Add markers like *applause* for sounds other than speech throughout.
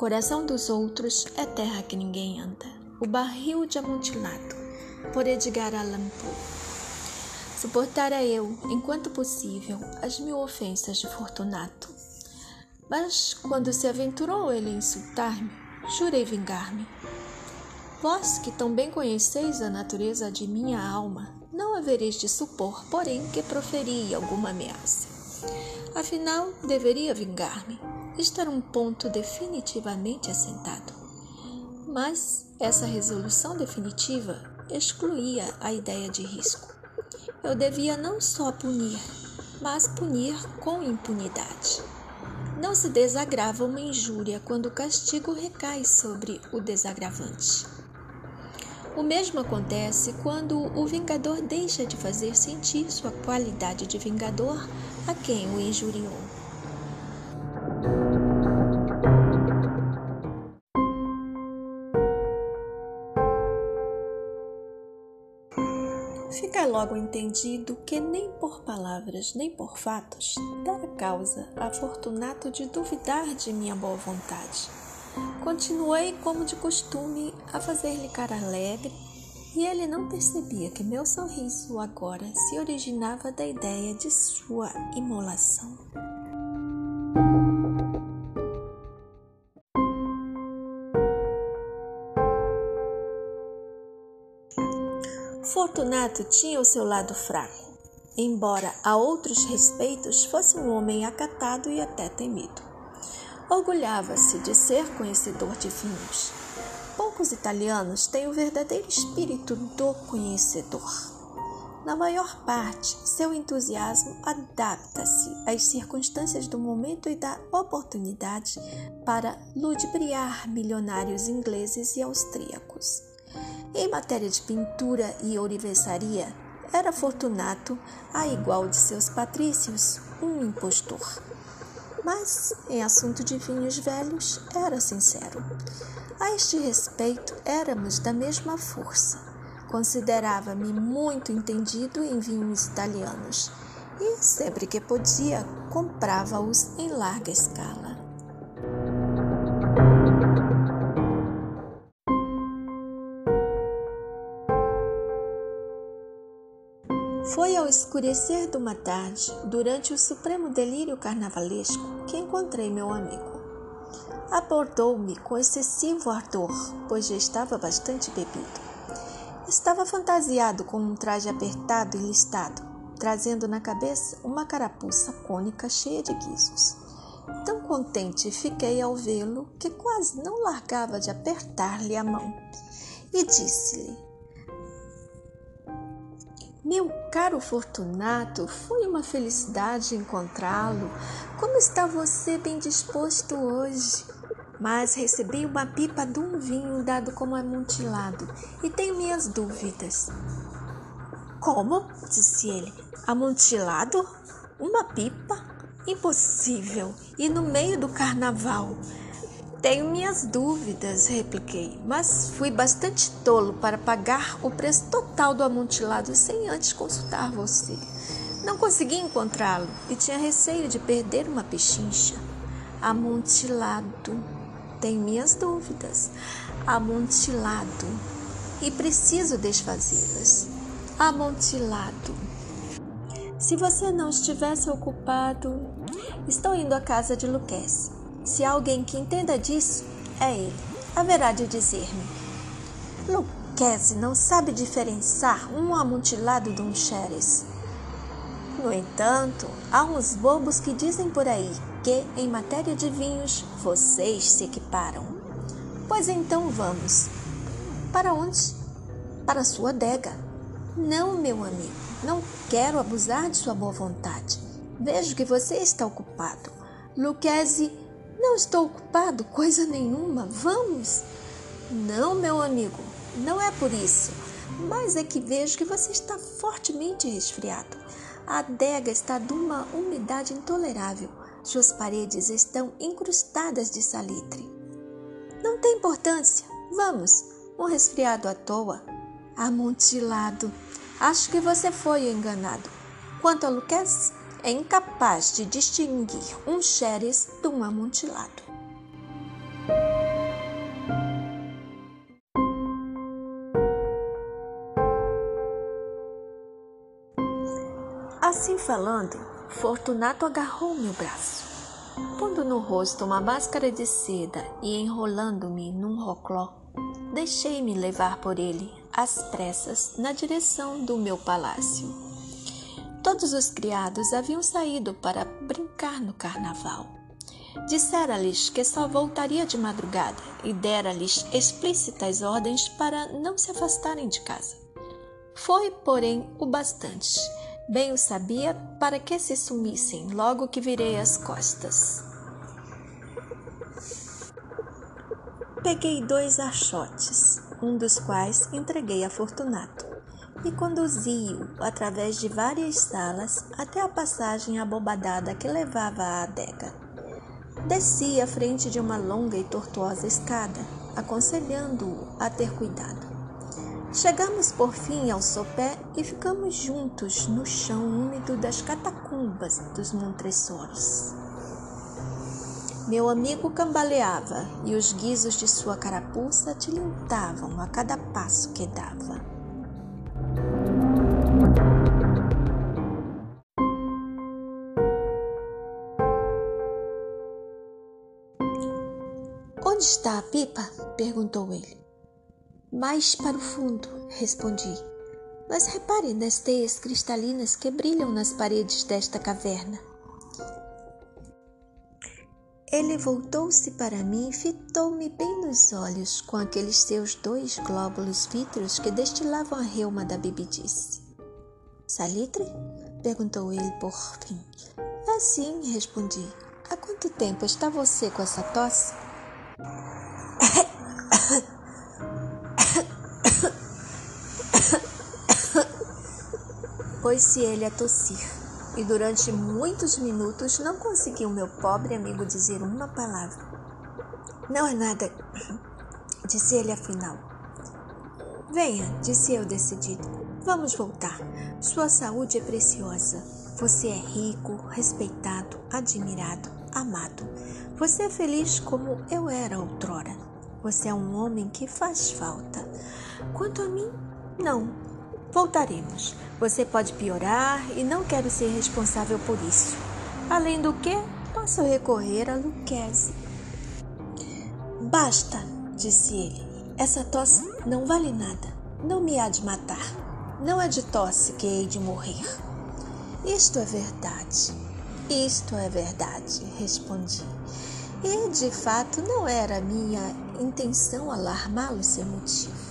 coração dos outros é terra que ninguém anda. O barril de amontilado, por Edgar Allan Poe. Suportara eu, enquanto possível, as mil ofensas de Fortunato. Mas, quando se aventurou ele a insultar-me, jurei vingar-me. Vós, que tão bem conheceis a natureza de minha alma, não havereis de supor, porém, que proferi alguma ameaça. Afinal, deveria vingar-me estar um ponto definitivamente assentado. Mas essa resolução definitiva excluía a ideia de risco. Eu devia não só punir, mas punir com impunidade. Não se desagrava uma injúria quando o castigo recai sobre o desagravante. O mesmo acontece quando o vingador deixa de fazer sentir sua qualidade de vingador a quem o injuriou. Fica logo entendido que nem por palavras nem por fatos dá causa a Fortunato de duvidar de minha boa vontade. Continuei, como de costume, a fazer-lhe cara alegre, e ele não percebia que meu sorriso agora se originava da ideia de sua imolação. Fortunato tinha o seu lado fraco, embora a outros respeitos fosse um homem acatado e até temido. Orgulhava-se de ser conhecedor de vinhos. Poucos italianos têm o verdadeiro espírito do conhecedor. Na maior parte, seu entusiasmo adapta-se às circunstâncias do momento e da oportunidade para ludibriar milionários ingleses e austríacos. Em matéria de pintura e ourivesaria, era Fortunato, a igual de seus patrícios, um impostor. Mas, em assunto de vinhos velhos, era sincero. A este respeito, éramos da mesma força. Considerava-me muito entendido em vinhos italianos e, sempre que podia, comprava-os em larga escala. Foi ao escurecer de uma tarde, durante o supremo delírio carnavalesco, que encontrei meu amigo. Abordou-me com excessivo ardor, pois já estava bastante bebido. Estava fantasiado com um traje apertado e listado, trazendo na cabeça uma carapuça cônica cheia de guizos. Tão contente fiquei ao vê-lo que quase não largava de apertar-lhe a mão. E disse-lhe: meu caro Fortunato, foi uma felicidade encontrá-lo. Como está você bem disposto hoje? Mas recebi uma pipa de um vinho dado como amontilado e tenho minhas dúvidas. Como? disse ele. Amontilado? Uma pipa? Impossível! E no meio do carnaval? Tenho minhas dúvidas, repliquei, mas fui bastante tolo para pagar o preço total do amontilado sem antes consultar você. Não consegui encontrá-lo e tinha receio de perder uma pechincha. Amontilado. Tenho minhas dúvidas. Amontilado. E preciso desfazê-las. Amontilado. Se você não estivesse ocupado, estou indo à casa de Luquez. Se há alguém que entenda disso, é ele. Haverá de dizer-me. Luquezzi não sabe diferenciar um amontilado de um xeres. No entanto, há uns bobos que dizem por aí que, em matéria de vinhos, vocês se equiparam. Pois então vamos. Para onde? Para sua adega. Não, meu amigo, não quero abusar de sua boa vontade. Vejo que você está ocupado. Luquezzi não estou ocupado, coisa nenhuma. Vamos? Não, meu amigo, não é por isso. Mas é que vejo que você está fortemente resfriado. A adega está de uma umidade intolerável. Suas paredes estão incrustadas de salitre. Não tem importância. Vamos. Um resfriado à toa. Amontilado. Acho que você foi enganado. Quanto a Lucas, é incapaz de distinguir um xeres de um amontilado. Assim falando, Fortunato agarrou meu braço, pondo no rosto uma máscara de seda e enrolando-me num rocló. Deixei-me levar por ele, às pressas, na direção do meu palácio. Todos os criados haviam saído para brincar no carnaval. Dissera-lhes que só voltaria de madrugada e dera-lhes explícitas ordens para não se afastarem de casa. Foi, porém, o bastante Bem o sabia para que se sumissem logo que virei as costas. Peguei dois achotes, um dos quais entreguei a Fortunato, e conduzi-o através de várias salas até a passagem abobadada que levava à adega. Desci à frente de uma longa e tortuosa escada, aconselhando-o a ter cuidado. Chegamos por fim ao sopé e ficamos juntos no chão úmido das catacumbas dos Montressoros. Meu amigo cambaleava e os guizos de sua carapuça tilintavam a cada passo que dava. Onde está a pipa? perguntou ele. Mais para o fundo, respondi. Mas repare nas teias cristalinas que brilham nas paredes desta caverna. Ele voltou-se para mim e fitou-me bem nos olhos com aqueles seus dois glóbulos vítreos que destilavam a reuma da bebedice. Salitre? perguntou ele por fim. É sim, respondi. Há quanto tempo está você com essa tosse? Pôs-se ele a tossir, e durante muitos minutos não conseguiu meu pobre amigo dizer uma palavra. Não é nada, *laughs* disse ele afinal. Venha, disse eu decidido. Vamos voltar. Sua saúde é preciosa. Você é rico, respeitado, admirado, amado. Você é feliz como eu era outrora. Você é um homem que faz falta. Quanto a mim, não. Voltaremos. Você pode piorar e não quero ser responsável por isso. Além do que, posso recorrer a Luquezzi. Basta, disse ele. Essa tosse não vale nada. Não me há de matar. Não é de tosse que hei de morrer. Isto é verdade. Isto é verdade, respondi. E de fato não era minha intenção alarmá-lo sem motivo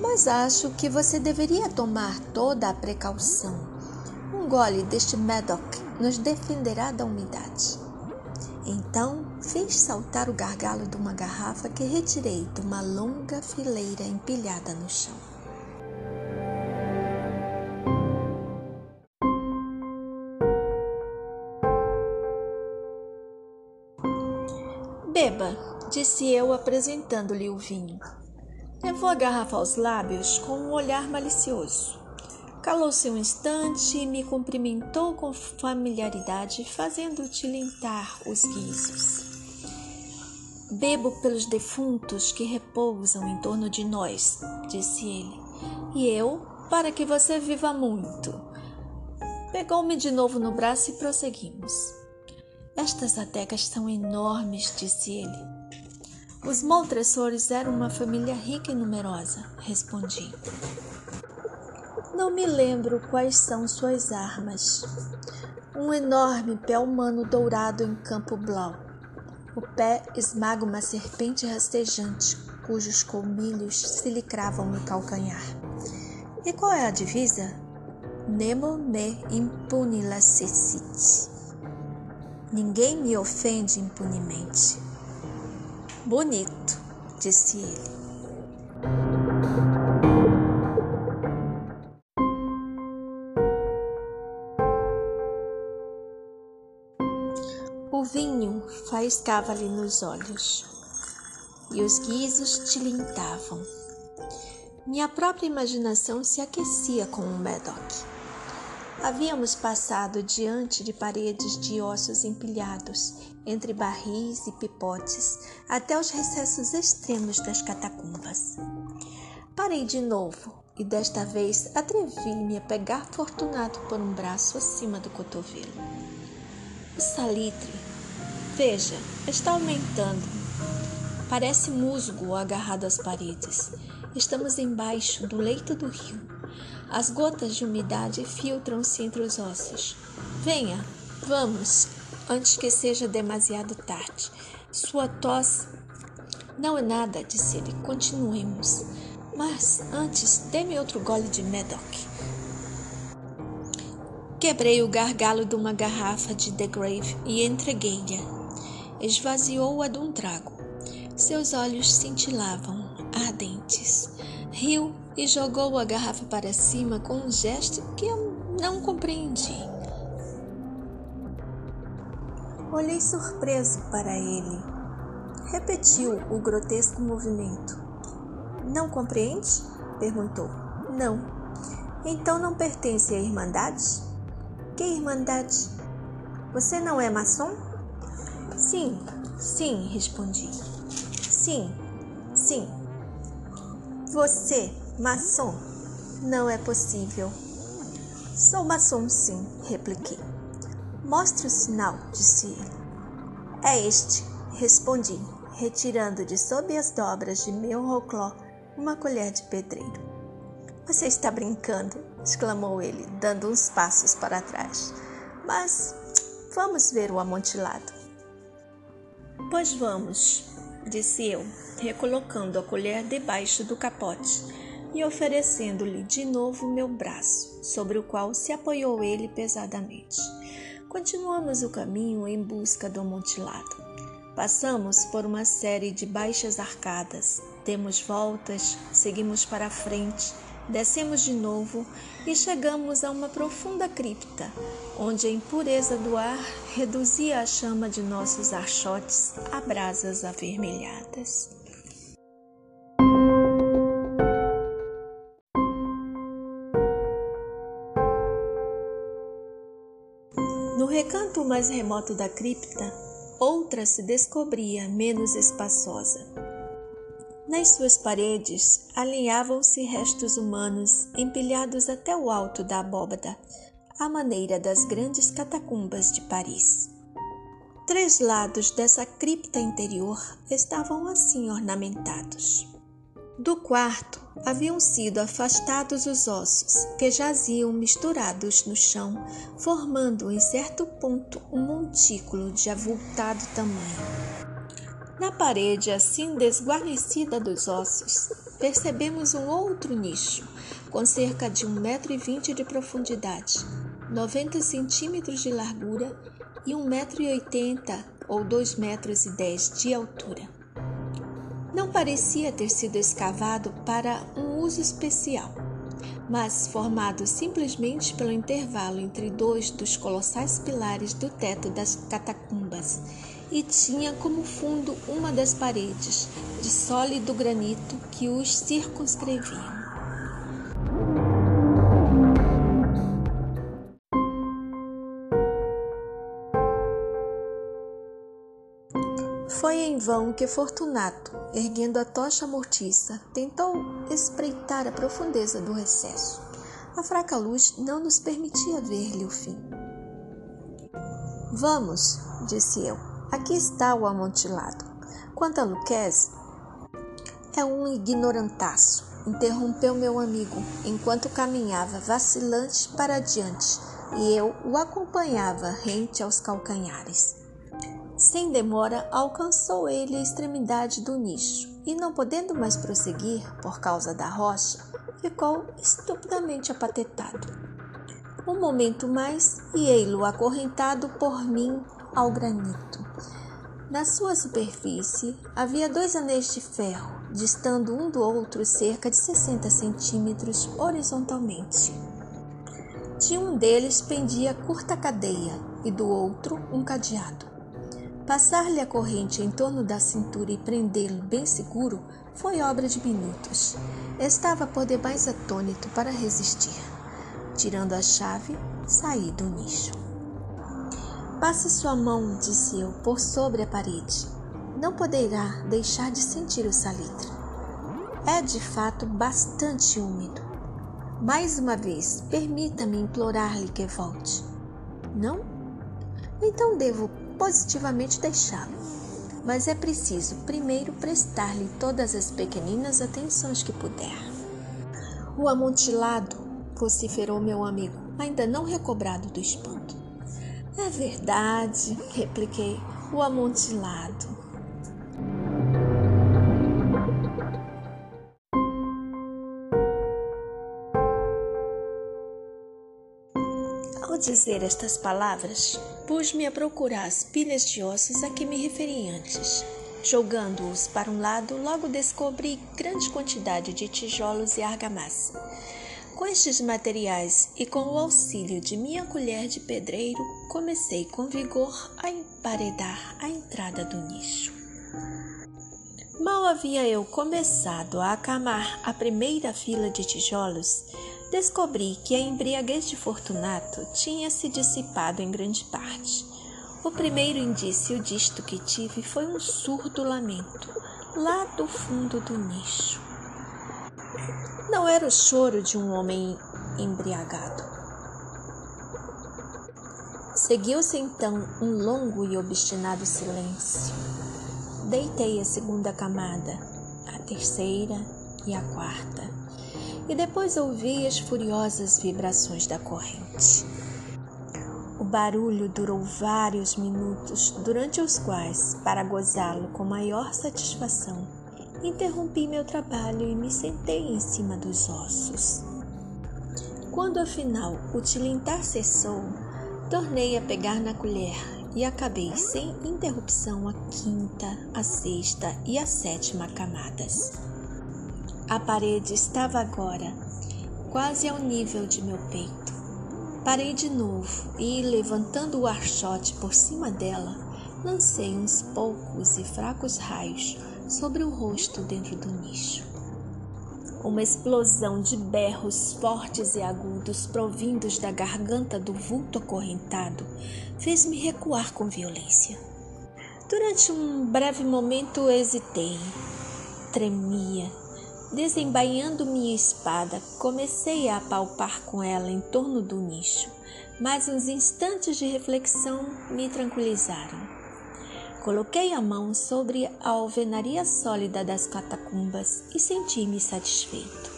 mas acho que você deveria tomar toda a precaução. Um gole deste Medoc nos defenderá da umidade. Então fiz saltar o gargalo de uma garrafa que retirei de uma longa fileira empilhada no chão. Beba, disse eu apresentando-lhe o vinho. Levou a garrafa aos lábios com um olhar malicioso. Calou-se um instante e me cumprimentou com familiaridade, fazendo tilintar os guizos. Bebo pelos defuntos que repousam em torno de nós, disse ele, e eu para que você viva muito. Pegou-me de novo no braço e prosseguimos. Estas adegas são enormes, disse ele. Os Montresores eram uma família rica e numerosa, respondi. Não me lembro quais são suas armas. Um enorme pé humano dourado em campo blau. O pé esmaga uma serpente rastejante, cujos colmilhos se lhe cravam no calcanhar. E qual é a divisa? Nemo me impune lacessit. Ninguém me ofende impunemente. Bonito, disse ele. O vinho faiscava-lhe nos olhos e os guizos tilintavam. Minha própria imaginação se aquecia com o Medoc. Havíamos passado diante de paredes de ossos empilhados, entre barris e pipotes, até os recessos extremos das catacumbas. Parei de novo e desta vez atrevi-me a pegar Fortunato por um braço acima do cotovelo. O salitre, veja, está aumentando. Parece musgo agarrado às paredes. Estamos embaixo do leito do rio. As gotas de umidade filtram-se entre os ossos. Venha, vamos, antes que seja demasiado tarde. Sua tosse. Não é nada, disse ele. Continuemos. Mas antes, dê-me outro gole de Medoc. Quebrei o gargalo de uma garrafa de The Grave e entreguei-lhe. Esvaziou-a de um trago. Seus olhos cintilavam, ardentes. Riu e jogou a garrafa para cima com um gesto que eu não compreendi. Olhei surpreso para ele. Repetiu o grotesco movimento. Não compreende? perguntou. Não. Então não pertence à Irmandade? Que Irmandade? Você não é maçom? Sim, sim, respondi. Sim, sim. Você, maçom? Não é possível. Sou maçom, sim, repliquei. Mostre o sinal, disse ele. É este, respondi, retirando de sob as dobras de meu rocló uma colher de pedreiro. Você está brincando, exclamou ele, dando uns passos para trás. Mas vamos ver o amontilado. Pois vamos, disse eu, recolocando a colher debaixo do capote e oferecendo-lhe de novo meu braço, sobre o qual se apoiou ele pesadamente. Continuamos o caminho em busca do amontilado. Passamos por uma série de baixas arcadas, Demos voltas, seguimos para frente, descemos de novo e chegamos a uma profunda cripta, onde a impureza do ar reduzia a chama de nossos archotes a brasas avermelhadas. Mais remoto da cripta, outra se descobria menos espaçosa. Nas suas paredes alinhavam-se restos humanos empilhados até o alto da abóbada, à maneira das grandes catacumbas de Paris. Três lados dessa cripta interior estavam assim ornamentados. Do quarto haviam sido afastados os ossos, que jaziam misturados no chão, formando em certo ponto um montículo de avultado tamanho. Na parede assim desguarnecida dos ossos, percebemos um outro nicho, com cerca de um metro e vinte de profundidade, 90 centímetros de largura e um metro e oitenta ou dois metros e dez de altura. Não parecia ter sido escavado para um uso especial, mas formado simplesmente pelo intervalo entre dois dos colossais pilares do teto das catacumbas e tinha como fundo uma das paredes de sólido granito que os circunscreviam. Vão que Fortunato, erguendo a tocha mortiça, tentou espreitar a profundeza do recesso. A fraca luz não nos permitia ver-lhe o fim. Vamos, disse eu, Aqui está o amontilado. Quanto a Luquez, é um ignorantaço, interrompeu meu amigo, enquanto caminhava vacilante para diante, e eu o acompanhava rente aos calcanhares. Sem demora, alcançou ele a extremidade do nicho e, não podendo mais prosseguir por causa da rocha, ficou estupidamente apatetado. Um momento mais e ei-lo acorrentado por mim ao granito. Na sua superfície havia dois anéis de ferro, distando um do outro cerca de 60 centímetros horizontalmente. De um deles pendia curta cadeia e do outro um cadeado. Passar-lhe a corrente em torno da cintura e prendê-lo bem seguro foi obra de minutos. Estava por demais atônito para resistir. Tirando a chave, saí do nicho. Passe sua mão, disse eu, por sobre a parede. Não poderá deixar de sentir o salitre. é de fato bastante úmido. Mais uma vez, permita-me implorar-lhe que volte. Não? Então devo positivamente deixá-lo. Mas é preciso primeiro prestar-lhe todas as pequeninas atenções que puder. O amontilado, vociferou meu amigo, ainda não recobrado do espanto. É verdade, repliquei, o amontilado. Dizer estas palavras, pus-me a procurar as pilhas de ossos a que me referi antes. Jogando-os para um lado, logo descobri grande quantidade de tijolos e argamassa. Com estes materiais e com o auxílio de minha colher de pedreiro, comecei com vigor a emparedar a entrada do nicho. Mal havia eu começado a acamar a primeira fila de tijolos, descobri que a embriaguez de Fortunato tinha se dissipado em grande parte. O primeiro indício disto que tive foi um surdo lamento, lá do fundo do nicho. Não era o choro de um homem embriagado. Seguiu-se então um longo e obstinado silêncio. Deitei a segunda camada, a terceira e a quarta e depois ouvi as furiosas vibrações da corrente. O barulho durou vários minutos, durante os quais, para gozá-lo com maior satisfação, interrompi meu trabalho e me sentei em cima dos ossos. Quando afinal o tilintar cessou, tornei a pegar na colher e acabei sem interrupção a quinta, a sexta e a sétima camadas. A parede estava agora quase ao nível de meu peito. Parei de novo e, levantando o archote por cima dela, lancei uns poucos e fracos raios sobre o rosto dentro do nicho. Uma explosão de berros fortes e agudos provindos da garganta do vulto acorrentado fez-me recuar com violência. Durante um breve momento hesitei, tremia Desembainhando minha espada, comecei a apalpar com ela em torno do nicho, mas uns instantes de reflexão me tranquilizaram. Coloquei a mão sobre a alvenaria sólida das catacumbas e senti-me satisfeito.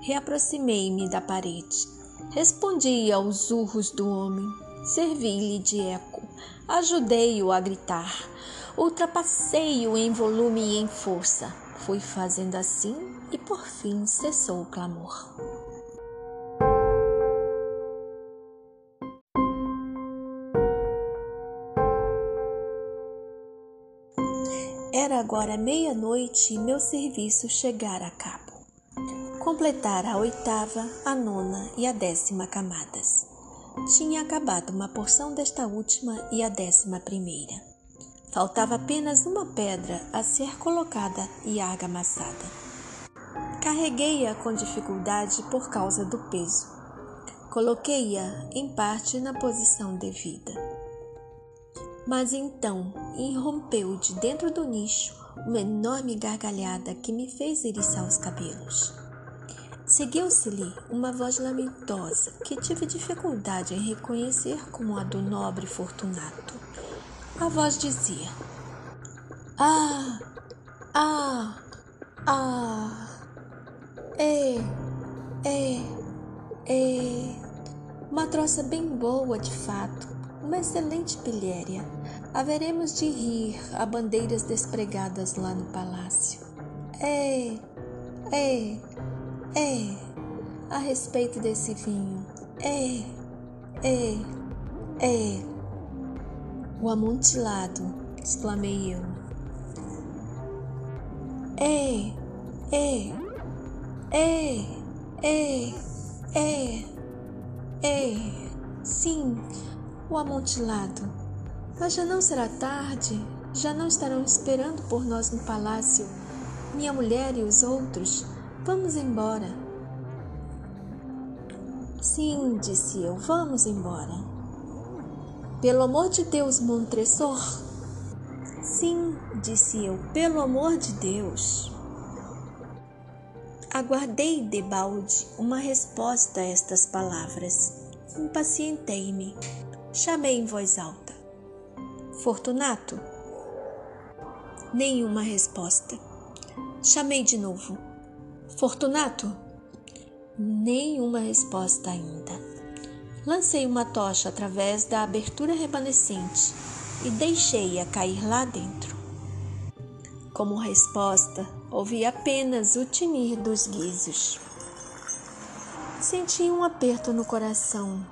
Reaproximei-me da parede. Respondi aos urros do homem. Servi-lhe de eco. Ajudei-o a gritar. Ultrapassei-o em volume e em força. Fui fazendo assim e por fim cessou o clamor. Era agora meia-noite e meu serviço chegara a cabo. Completara a oitava, a nona e a décima camadas. Tinha acabado uma porção desta última e a décima primeira. Faltava apenas uma pedra a ser colocada e argamassada. Carreguei-a com dificuldade por causa do peso. Coloquei-a em parte na posição devida. Mas então irrompeu de dentro do nicho uma enorme gargalhada que me fez eriçar os cabelos. Seguiu-se-lhe uma voz lamentosa que tive dificuldade em reconhecer como a do nobre Fortunato. A voz dizia: Ah, ah, ah, é, é, é. Uma troça bem boa, de fato, uma excelente pilhéria. Haveremos de rir a bandeiras despregadas lá no palácio. É, é, é. A respeito desse vinho. É, é, é. O amontilado, exclamei eu. É, é, é, é, é, é, sim, o amontilado. Mas já não será tarde? Já não estarão esperando por nós no palácio? Minha mulher e os outros? Vamos embora. Sim, disse eu, vamos embora. Pelo amor de Deus, Montresor. Sim, disse eu, pelo amor de Deus. Aguardei debalde uma resposta a estas palavras. Impacientei-me. Chamei em voz alta. Fortunato? Nenhuma resposta. Chamei de novo. Fortunato? Nenhuma resposta ainda. Lancei uma tocha através da abertura remanescente e deixei-a cair lá dentro. Como resposta, ouvi apenas o tinir dos guizos. Senti um aperto no coração,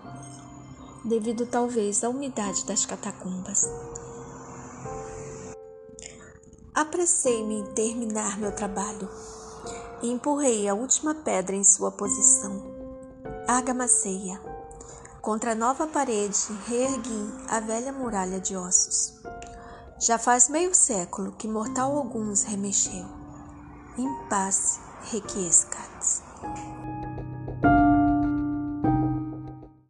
devido talvez à umidade das catacumbas. Apressei-me em terminar meu trabalho e empurrei a última pedra em sua posição. Argamaceia. Contra a nova parede, reergui a velha muralha de ossos. Já faz meio século que mortal alguns remexeu. Em paz, requiescat.